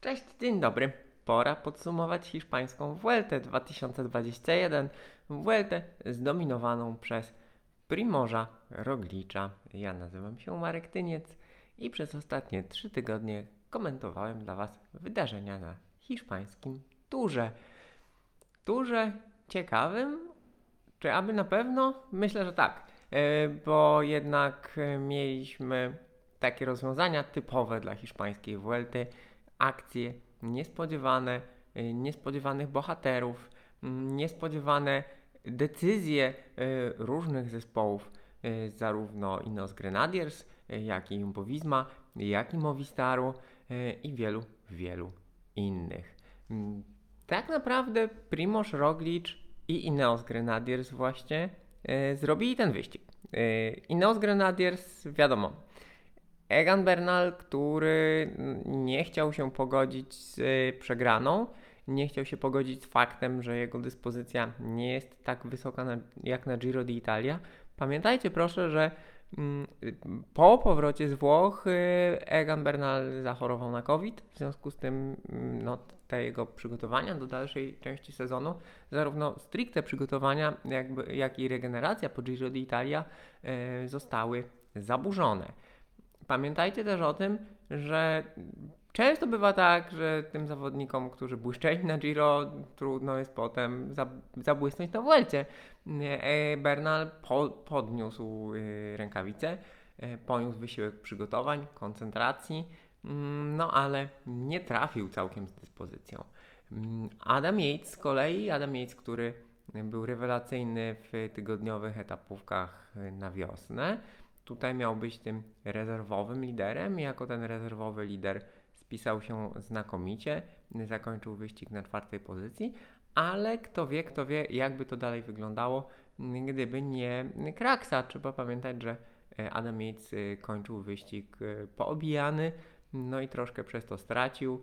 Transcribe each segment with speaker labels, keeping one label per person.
Speaker 1: Cześć, dzień dobry. Pora podsumować hiszpańską Vueltę 2021. Vueltę zdominowaną przez Primorza Roglicza. Ja nazywam się Marek Tyniec i przez ostatnie trzy tygodnie komentowałem dla Was wydarzenia na hiszpańskim turze. Turze ciekawym, czy aby na pewno? Myślę, że tak, e, bo jednak mieliśmy takie rozwiązania typowe dla hiszpańskiej Vuelty, akcje niespodziewane, y, niespodziewanych bohaterów, mm, niespodziewane decyzje y, różnych zespołów, y, zarówno Ineos Grenadiers, jak i Jumbo Visma, jak i Movistaru i wielu, wielu innych. Mm, Tak naprawdę Primoz Roglic i Ineos Grenadiers właśnie zrobili ten wyścig. Ineos Grenadiers, wiadomo, Egan Bernal, który nie chciał się pogodzić z y, przegraną, nie chciał się pogodzić z faktem, że jego dyspozycja nie jest tak wysoka na, jak na Giro d'Italia. Pamiętajcie proszę, że mm, po powrocie z Włoch y, Egan Bernal zachorował na COVID, w związku z tym mm, no, te jego przygotowania do dalszej części sezonu, zarówno stricte przygotowania, jakby, jak i regeneracja po Giro d'Italia y, zostały zaburzone. Pamiętajcie też o tym, że często bywa tak, że tym zawodnikom, którzy błyszczeli na Giro, trudno jest potem zab- zabłysnąć na Vuelcie. E, Bernal po- podniósł y, rękawice, e, poniósł wysiłek przygotowań, koncentracji, mm, no ale nie trafił całkiem z dyspozycją. Mm, Adam Yates z kolei, Adam Yates, który był rewelacyjny w tygodniowych etapówkach na wiosnę, tutaj miał być tym rezerwowym liderem jako ten rezerwowy lider spisał się znakomicie, zakończył wyścig na czwartej pozycji, ale kto wie, kto wie, jakby to dalej wyglądało, gdyby nie Kraksa. Trzeba pamiętać, że e, Adam Yates e, kończył wyścig e, poobijany, no i troszkę przez to stracił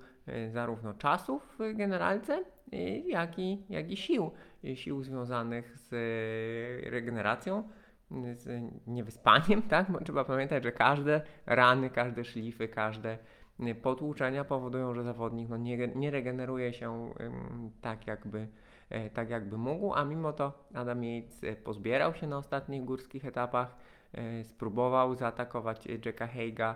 Speaker 1: zarówno czasu w generalce, jak i, jak i sił. Sił związanych z regeneracją, z niewyspaniem, tak? Bo trzeba pamiętać, że każde rany, każde szlify, każde y, potłuczenia powodują, że zawodnik no, nie, nie regeneruje się ym, tak, jakby, e, tak jakby mógł, a mimo to Adam Yates e, pozbierał się na ostatnich górskich etapach, e, spróbował zaatakować Jacka Heiga,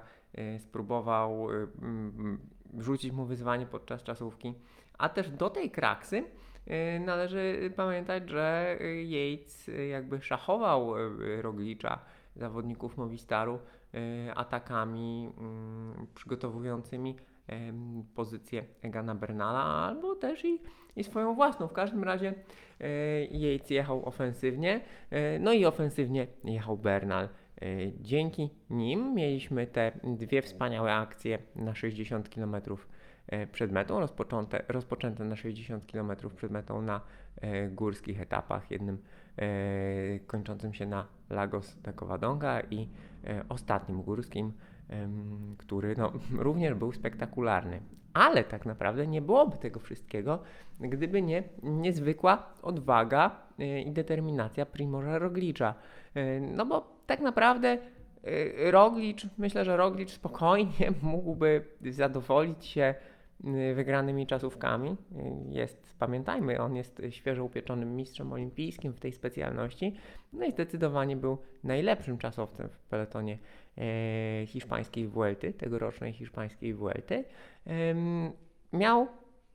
Speaker 1: spróbował y, mm, rzucić mu wyzwanie podczas czasówki, a też do tej kraksy y, należy pamiętać, że y, Yates y, jakby szachował y, Roglicza, zawodników Movistaru, y, atakami mm, przygotowującymi pozycję Egana Bernala, albo też i, i swoją własną. W każdym razie y, Yates jechał ofensywnie, y, no i ofensywnie jechał Bernal. Y, Dzięki nim mieliśmy te dwie wspaniałe akcje na 60 km e, przed metą, rozpoczęte, rozpoczęte na 60 km przed metą na e, górskich etapach, jednym e, kończącym się na Lagos de Covadonga i e, ostatnim górskim, który no, również był spektakularny. Ale tak naprawdę nie byłoby tego wszystkiego, gdyby nie niezwykła odwaga e, i determinacja Primorza Roglicza. E, No bo tak naprawdę e, Roglicz, myślę, że Roglicz spokojnie mógłby zadowolić się wygranymi czasówkami. Y, Jest, pamiętajmy, on jest świeżo upieczonym mistrzem olimpijskim w tej specjalności. No i zdecydowanie był najlepszym czasowcem w peletonie e, hiszpańskiej Vuelty, tegorocznej hiszpańskiej Vuelty. Miał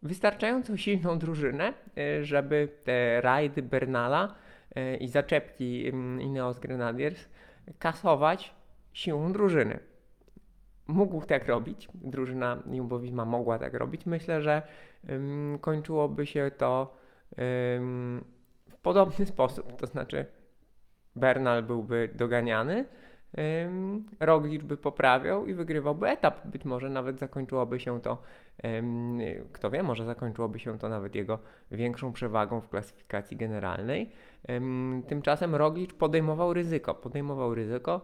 Speaker 1: wystarczająco silną drużynę, żeby te rajdy Bernala i zaczepki Ineos Grenadiers kasować siłą drużyny. Mógł tak robić, drużyna Jumbo Visma mogła tak robić. Myślę, że ym, kończyłoby się to ym, w podobny sposób, to znaczy Bernal byłby doganiany, ym, Roglic by poprawiał i wygrywałby etap. Być może nawet zakończyłoby się to, ym, kto wie, może zakończyłoby się to nawet jego większą przewagą w klasyfikacji generalnej. Ym, Tymczasem Roglic podejmował ryzyko, podejmował ryzyko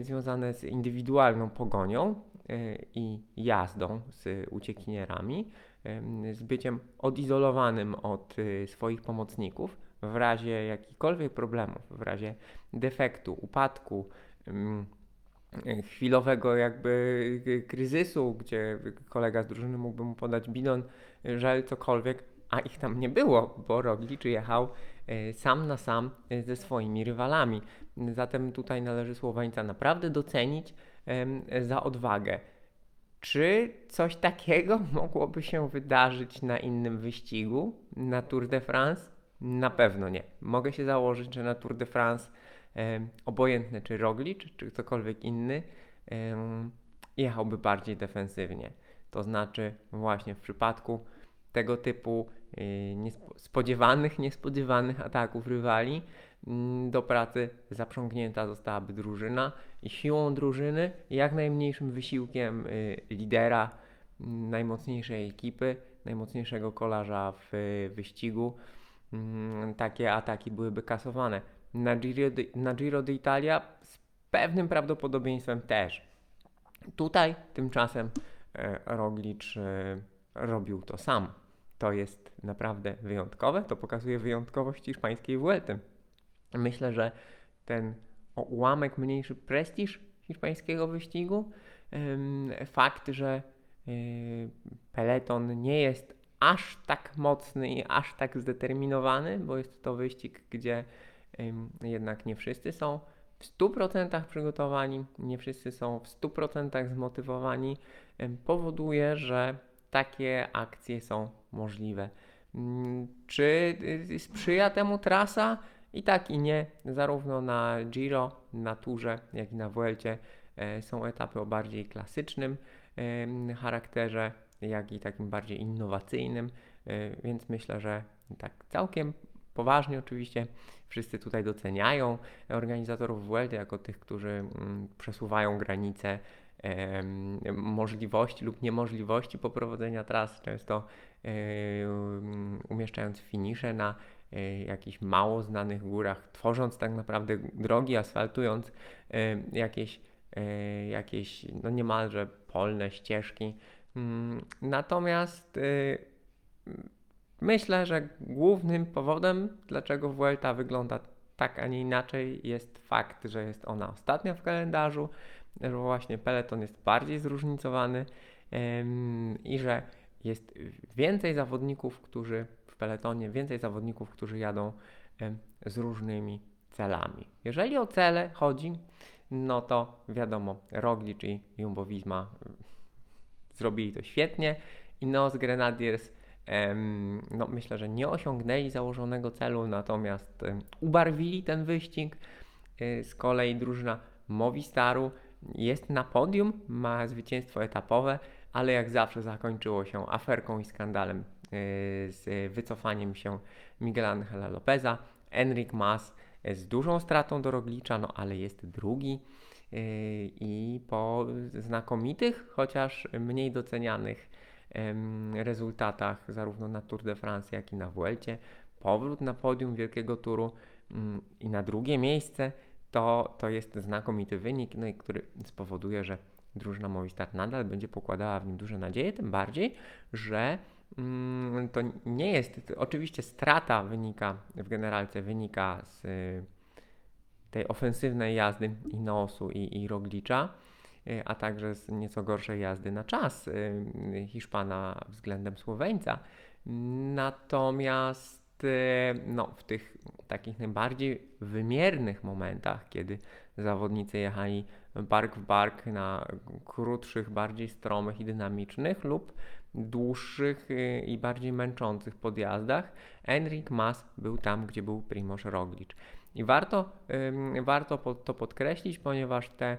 Speaker 1: związane z indywidualną pogonią y, i jazdą z uciekinierami, ym, z byciem odizolowanym od y, swoich pomocników w razie jakichkolwiek problemów, w razie defektu, upadku, chwilowego jakby kryzysu, gdzie kolega z drużyny mógłby mu podać bidon, żel, cokolwiek, a ich tam nie było, bo Roglic jechał sam na sam ze swoimi rywalami. Zatem tutaj należy Słoweńca naprawdę docenić za odwagę. Czy coś takiego mogłoby się wydarzyć na innym wyścigu, na Tour de France? Na pewno nie. Mogę się założyć, że na Tour de France e, obojętne czy Roglic, czy ktokolwiek inny e, jechałby bardziej defensywnie. To znaczy właśnie w przypadku tego typu e, niespo, spodziewanych, niespodziewanych ataków rywali mm, do pracy zaprzągnięta zostałaby drużyna i siłą drużyny, jak najmniejszym wysiłkiem y, lidera mm, najmocniejszej ekipy, najmocniejszego kolarza w wyścigu, mm, takie ataki byłyby kasowane. Na Giro, na Giro d'Italia z pewnym prawdopodobieństwem też. Tutaj tymczasem e, Roglic e, robił to sam. To jest naprawdę wyjątkowe, to pokazuje wyjątkowość hiszpańskiej Vuelty. Myślę, że ten ułamek mniejszy prestiż hiszpańskiego wyścigu. Fakt, że e, peleton nie jest aż tak mocny i aż tak zdeterminowany, bo jest to wyścig, gdzie jednak nie wszyscy są w 100% przygotowani, nie wszyscy są w 100% zmotywowani, powoduje, że takie akcje są możliwe. Mm, czy y, sprzyja temu trasa? I tak i nie, zarówno na Giro, na Turze, jak i na Vuelcie e, są etapy o bardziej klasycznym charakterze, jak i takim bardziej innowacyjnym, e, więc myślę, że tak całkiem poważnie oczywiście wszyscy tutaj doceniają organizatorów Vuelty jako tych, którzy mm, przesuwają granice możliwości lub niemożliwości poprowadzenia tras, często umieszczając finisze na E, jakichś mało znanych górach, tworząc tak naprawdę drogi, asfaltując e, jakieś, e, jakieś no niemalże polne ścieżki. Mm, natomiast myślę, że głównym powodem, dlaczego Vuelta wygląda tak, a nie inaczej, jest fakt, że jest ona ostatnia w kalendarzu, że właśnie peleton jest bardziej zróżnicowany i że jest więcej zawodników, którzy w peletonie więcej zawodników, którzy jadą z różnymi celami. Jeżeli o cele chodzi, no to wiadomo, Roglic i Jumbo-Visma zrobili to świetnie. i Nos Grenadiers no myślę, że nie osiągnęli założonego celu, natomiast ubarwili ten wyścig. E, z kolei drużyna Movistaru jest na podium, ma zwycięstwo etapowe, ale jak zawsze zakończyło się aferką i skandalem Y, z wycofaniem się Miguel Angela Lopeza. Enric Mas z dużą stratą do Roglicza, no ale jest drugi y, i po znakomitych, chociaż mniej docenianych rezultatach zarówno na Tour de France, jak i na Vuelcie, powrót na podium Wielkiego Turu mm, i na drugie miejsce to, to jest znakomity wynik, no i który spowoduje, że drużyna Movistar nadal będzie pokładała w nim duże nadzieje, tym bardziej, że Mm, to nie jest, oczywiście strata wynika w generalce, wynika z y, tej ofensywnej jazdy Inosu i, i Roglicza, y, a także z nieco gorszej jazdy na czas y, Hiszpana względem Słoweńca. Natomiast no, w tych takich najbardziej wymiernych momentach, kiedy zawodnicy jechali bark w bark na krótszych, bardziej stromych i dynamicznych lub dłuższych y, i bardziej męczących podjazdach, Enric Mas był tam, gdzie był Primoz Roglic. I warto, warto to podkreślić, ponieważ te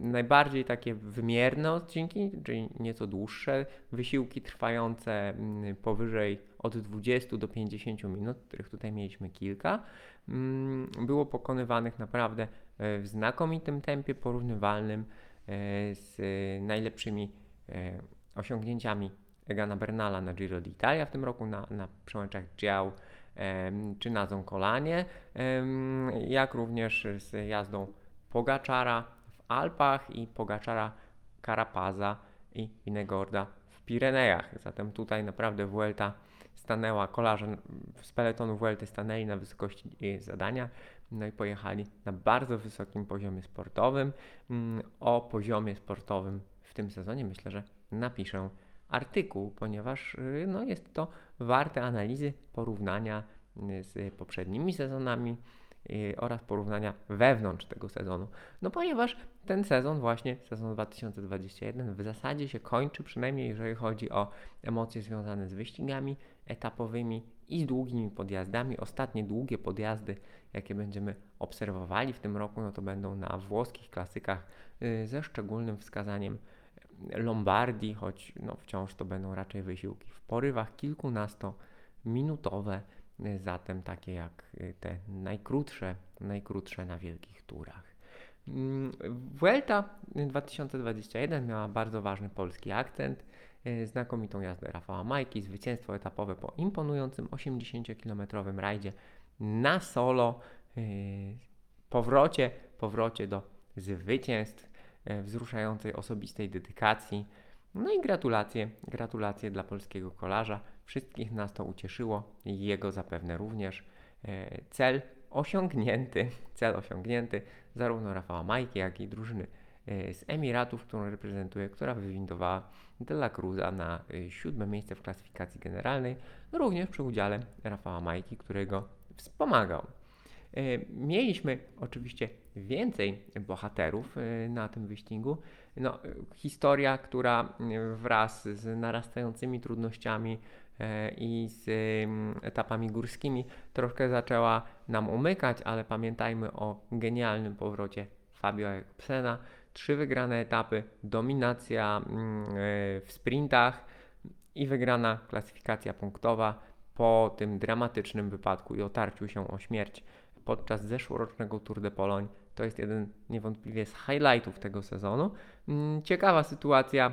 Speaker 1: najbardziej takie wymierne odcinki, czyli nieco dłuższe wysiłki trwające mm, powyżej od 20 do 50 minut, których tutaj mieliśmy kilka, mm, było pokonywanych naprawdę e, w znakomitym tempie, porównywalnym e, z najlepszymi e, osiągnięciami Egana Bernala na Giro d'Italia w tym roku, na, na przełęczach Dział czy na Zonkolanie, jak również z jazdą Pogaczara w Alpach i Pogaczara Carapaza i Inegorda w Pirenejach. Zatem tutaj naprawdę Vuelta stanęła, kolarze z peletonu Vuelty stanęli na wysokości zadania. no i pojechali na bardzo wysokim poziomie sportowym. Mm, O poziomie sportowym w tym sezonie myślę, że napiszę artykuł, ponieważ y, no, jest to warte analizy, porównania y, z poprzednimi sezonami y, oraz porównania wewnątrz tego sezonu. No ponieważ ten sezon właśnie, sezon 2021 w zasadzie się kończy, przynajmniej jeżeli chodzi o emocje związane z wyścigami etapowymi i z długimi podjazdami. Ostatnie długie podjazdy, jakie będziemy obserwowali w tym roku, no to będą na włoskich klasykach y, ze szczególnym wskazaniem Lombardii, choć no wciąż to będą raczej wysiłki w porywach kilkunastominutowe, y, zatem takie jak y, te najkrótsze, najkrótsze na wielkich turach. Mm, Vuelta 2021 miała bardzo ważny polski akcent, y, znakomitą jazdę Rafała Majki, zwycięstwo etapowe po imponującym 80-kilometrowym rajdzie na solo, y, powrocie, powrocie do zwycięstw, wzruszającej osobistej dedykacji. No i gratulacje, gratulacje dla polskiego kolarza. Wszystkich nas to ucieszyło jego zapewne również. E, Cel osiągnięty, cel osiągnięty zarówno Rafała Majki, jak i drużyny e, z Emiratów, którą reprezentuje, która wywindowała De La Cruza na e, siódme miejsce w klasyfikacji generalnej, również przy udziale Rafała Majki, którego wspomagał. Mieliśmy oczywiście więcej bohaterów na tym wyścigu. No, historia, która wraz z narastającymi trudnościami i z etapami górskimi troszkę zaczęła nam umykać, ale pamiętajmy o genialnym powrocie Fabio Jakobsena. Trzy wygrane etapy, dominacja mm, e, w sprintach i wygrana klasyfikacja punktowa po tym dramatycznym wypadku i otarciu się o śmierć podczas zeszłorocznego Tour de Pologne. To jest jeden niewątpliwie z highlightów tego sezonu. Mm, Ciekawa sytuacja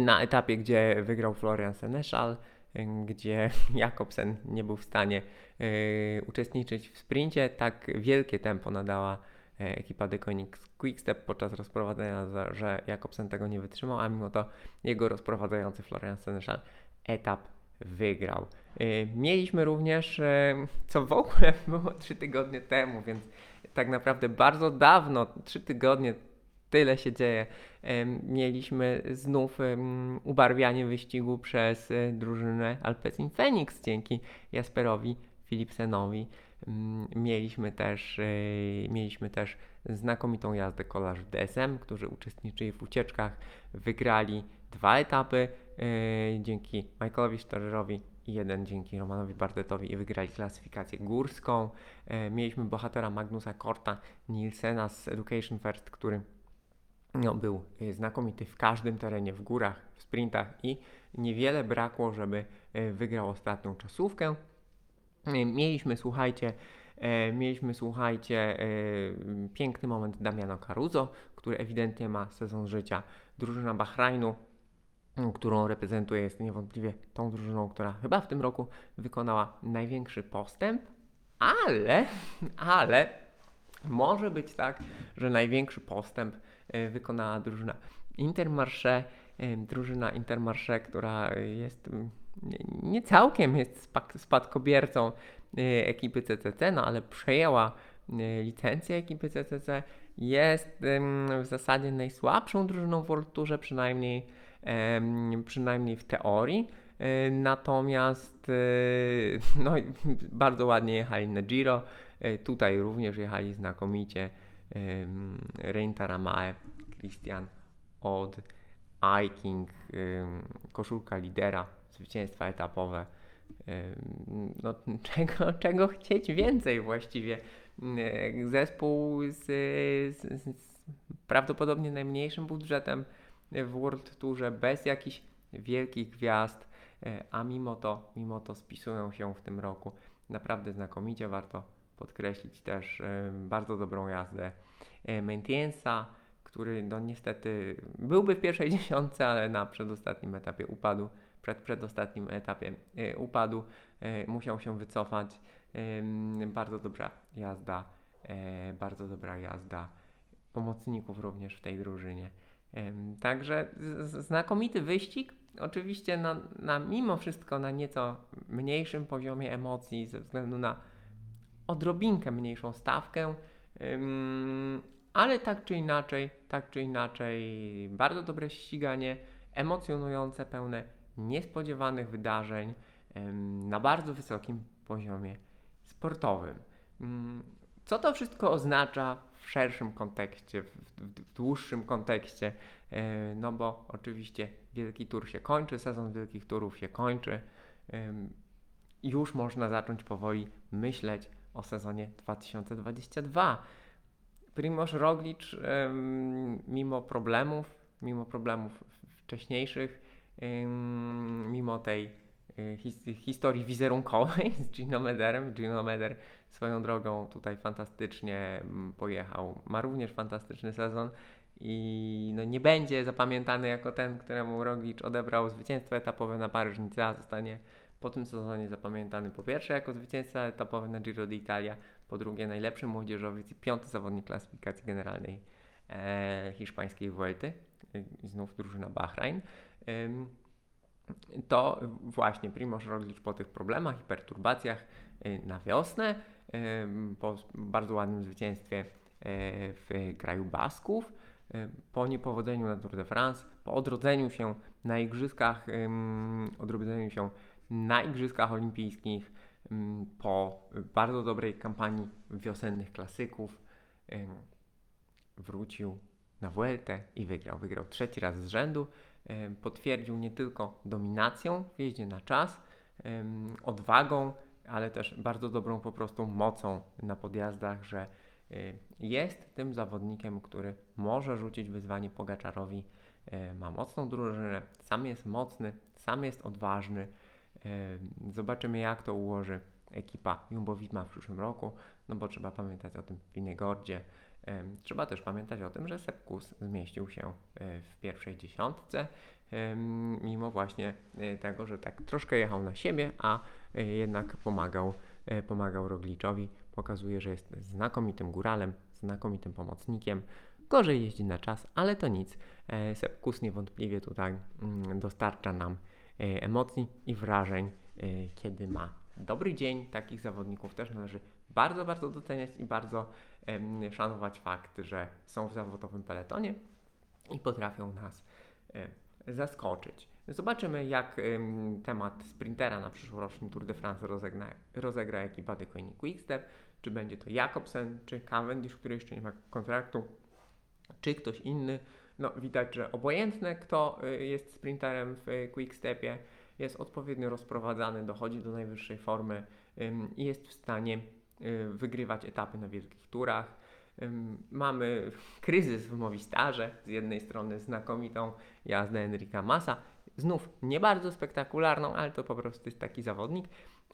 Speaker 1: na etapie, gdzie wygrał Florian Senechal, y, gdzie Jakobsen nie był w stanie y, uczestniczyć w sprincie. Tak wielkie tempo nadała ekipa Deconic Quickstep podczas rozprowadzenia, że Jakobsen tego nie wytrzymał, a mimo to jego rozprowadzający Florian Senechal etap wygrał. Y, Mieliśmy również, co w ogóle było 3 tygodnie temu, więc tak naprawdę bardzo dawno, 3 tygodnie, tyle się dzieje. Mieliśmy znów ubarwianie wyścigu przez e, drużynę Alpecin Phoenix dzięki Jasperowi Philipsenowi. Mieliśmy też, e, mieliśmy też znakomitą jazdę kolarzy DSM, którzy uczestniczyli w ucieczkach, wygrali dwa etapy e, dzięki Michaelowi Storerowi i jeden dzięki Romanowi Bardetowi i wygrali klasyfikację górską. Mieliśmy bohatera Magnusa Korta Nielsena z Education First, który no, był e, znakomity w każdym terenie, w górach, w sprintach i niewiele brakło, żeby e, wygrał ostatnią czasówkę. E, Mieliśmy, słuchajcie, mieliśmy, słuchajcie, piękny moment Damiano Caruso, który ewidentnie ma sezon życia. Drużyna Bahrajnu, którą reprezentuje, jest niewątpliwie tą drużyną, która chyba w tym roku wykonała największy postęp, ale, ale może być tak, że największy postęp wykonała drużyna Intermarché, e, drużyna Intermarché, która jest mm, nie- całkiem jest spadkobiercą e, ekipy CCC, no ale przejęła e, licencję ekipy CCC, jest w zasadzie najsłabszą drużyną w World przynajmniej, przynajmniej w teorii. E, Natomiast e, no, bardzo ładnie jechali na Giro. E, Tutaj również jechali znakomicie em, Rein Taramae, Christian Od, Eiking, em, koszulka lidera, zwycięstwa etapowe. No, czego, czego chcieć więcej właściwie? Zespół z, z, z prawdopodobnie najmniejszym budżetem w World Tourze, bez jakichś wielkich gwiazd, e, a mimo to, mimo to spisują się w tym roku naprawdę znakomicie. Warto podkreślić też e, bardzo dobrą jazdę e, Mentiensa, który no niestety byłby w pierwszej dziesiątce, ale na przedostatnim etapie upadł. Przed przedostatnim etapie e, upadł, musiał się wycofać. Bardzo dobra jazda, bardzo dobra jazda pomocników również w tej drużynie. Także znakomity wyścig. Oczywiście na, na mimo wszystko na nieco mniejszym poziomie emocji ze względu na odrobinkę mniejszą stawkę, ale tak czy inaczej, tak czy inaczej, bardzo dobre ściganie, emocjonujące, pełne niespodziewanych wydarzeń na bardzo wysokim poziomie sportowym. Ym, Co to wszystko oznacza w szerszym kontekście, w, dłuższym kontekście? E, No bo oczywiście Wielki Tur się kończy, sezon Wielkich Turów się kończy. Już można zacząć powoli myśleć o sezonie 2022. Primoz Roglic mimo problemów, mimo problemów wcześniejszych, mimo tej his, historii wizerunkowej z Gino Mederem, swoją drogą tutaj fantastycznie pojechał, ma również fantastyczny sezon i no nie będzie zapamiętany jako ten, któremu Roglic odebrał zwycięstwo etapowe na Paryż-Nice, zostanie po tym sezonie zapamiętany po pierwsze jako zwycięzca etapowy na Giro d'Italia, po drugie najlepszy młodzieżowiec i piąty zawodnik klasyfikacji generalnej e, hiszpańskiej Vuelty, y, znów drużyna Bahrain. Ym, to właśnie Primoz Roglic po tych problemach i perturbacjach y, na wiosnę, po bardzo ładnym zwycięstwie y, w kraju Basków, y, po niepowodzeniu na Tour de France, po odrodzeniu się na igrzyskach, odrodzeniu się na igrzyskach olimpijskich, ym, po bardzo dobrej kampanii wiosennych klasyków, wrócił na Vueltę i wygrał. Wygrał trzeci raz z rzędu. Potwierdził nie tylko dominacją w jeździe na czas, odwagą, ale też bardzo dobrą po prostu mocą na podjazdach, że jest tym zawodnikiem, który może rzucić wyzwanie Pogaczarowi. E, Ma mocną drużynę, sam jest mocny, sam jest odważny. Zobaczymy, jak to ułoży ekipa Jumbo Visma w przyszłym roku, no bo trzeba pamiętać o tym Winegordzie. Trzeba też pamiętać o tym, że Sepp Kuss zmieścił się e, w pierwszej dziesiątce, mimo właśnie e, tego, że tak troszkę jechał na siebie, a e, jednak pomagał, pomagał Rogliczowi. Pokazuje, że jest znakomitym góralem, znakomitym pomocnikiem. Gorzej jeździ na czas, ale to nic. Sepp Kuss niewątpliwie tutaj mm, dostarcza nam emocji i wrażeń, e, kiedy ma dobry dzień. Takich zawodników też należy bardzo, bardzo doceniać i bardzo szanować fakt, że są w zawodowym peletonie i potrafią nas e, zaskoczyć. Zobaczymy, jak em, temat sprintera na przyszłorocznym Tour de France rozegra, rozegra ekipa Koenig Quickstep. Czy będzie to Jakobsen, czy Cavendish, który jeszcze nie ma kontraktu, czy ktoś inny. No, widać, że obojętne, kto y, jest sprinterem w Quickstepie, jest odpowiednio rozprowadzany, dochodzi do najwyższej formy i jest w stanie y, wygrywać etapy na wielkich turach. Mamy kryzys w Movistarze. Z jednej strony znakomitą jazdę Enrika Massa, znów nie bardzo spektakularną, ale to po prostu jest taki zawodnik,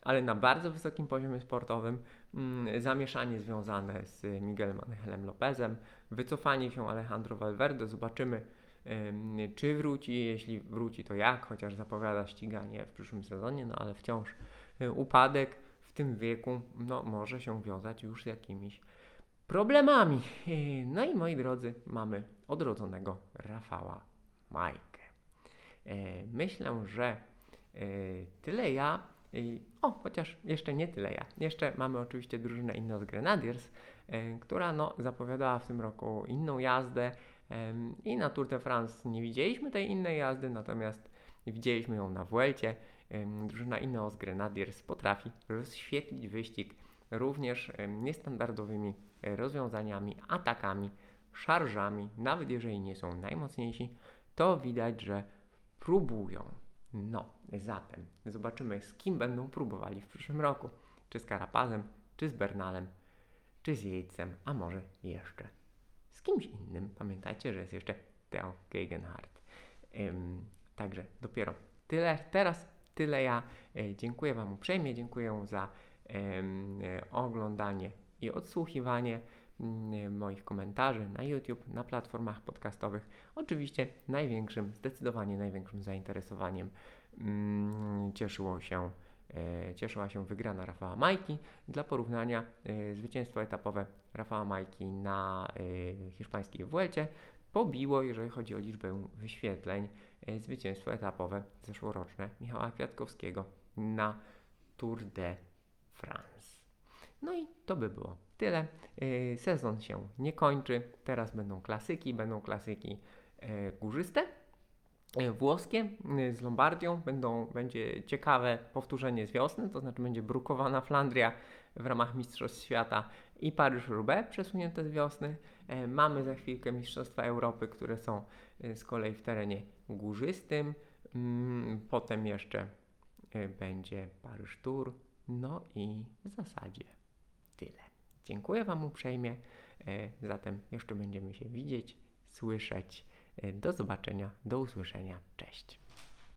Speaker 1: ale na bardzo wysokim poziomie sportowym. Mm, Zamieszanie związane z Miguelem Angelem Lopezem, wycofanie się Alejandro Valverde. Zobaczymy, ym, czy wróci. Jeśli wróci, to jak, chociaż zapowiada ściganie w przyszłym sezonie, no ale wciąż y, upadek w tym wieku no, może się wiązać już z jakimiś problemami. Y, No i moi drodzy, mamy odrodzonego Rafała Majkę. E, Myślę, że e, tyle ja. I- O, chociaż jeszcze nie tyle ja. Jeszcze mamy oczywiście drużynę Ineos Grenadiers, e, która no, zapowiadała w tym roku inną jazdę. em, I na Tour de France nie widzieliśmy tej innej jazdy, natomiast widzieliśmy ją na Vuelcie. Em, Drużyna Ineos Grenadiers potrafi rozświetlić wyścig również niestandardowymi e, rozwiązaniami, atakami, szarżami, nawet jeżeli nie są najmocniejsi, to widać, że próbują. No, zatem zobaczymy, z kim będą próbowali w przyszłym roku. Czy z Karapazem, czy z Bernalem, czy z Jejcem, a może jeszcze z kimś innym. Pamiętajcie, że jest jeszcze Theo Gegenhardt. Ym, także dopiero tyle. Teraz tyle ja. E, dziękuję Wam uprzejmie, dziękuję za e, oglądanie i odsłuchiwanie moich komentarzy na YouTube, na platformach podcastowych. Oczywiście największym, zdecydowanie największym zainteresowaniem mm, cieszyło się, e, cieszyła się wygrana Rafała Majki. Dla porównania e, zwycięstwo etapowe Rafała Majki na hiszpańskiej Vuelcie pobiło, jeżeli chodzi o liczbę wyświetleń, zwycięstwo etapowe zeszłoroczne Michała Kwiatkowskiego na Tour de France. No i to by było tyle. Yy, Sezon się nie kończy. Teraz będą klasyki, będą klasyki e, górzyste. e, Włoskie y, z Lombardią będą, będzie ciekawe powtórzenie z wiosny, to znaczy będzie brukowana Flandria w ramach Mistrzostw Świata i Paryż-Roubaix przesunięte z wiosny. E, Mamy za chwilkę Mistrzostwa Europy, które są y, z kolei w terenie górzystym. Mm, Potem jeszcze y, będzie Paryż Tour. No i w zasadzie tyle. Dziękuję Wam uprzejmie. E, Zatem jeszcze będziemy się widzieć, słyszeć. E, Do zobaczenia, do usłyszenia. Cześć.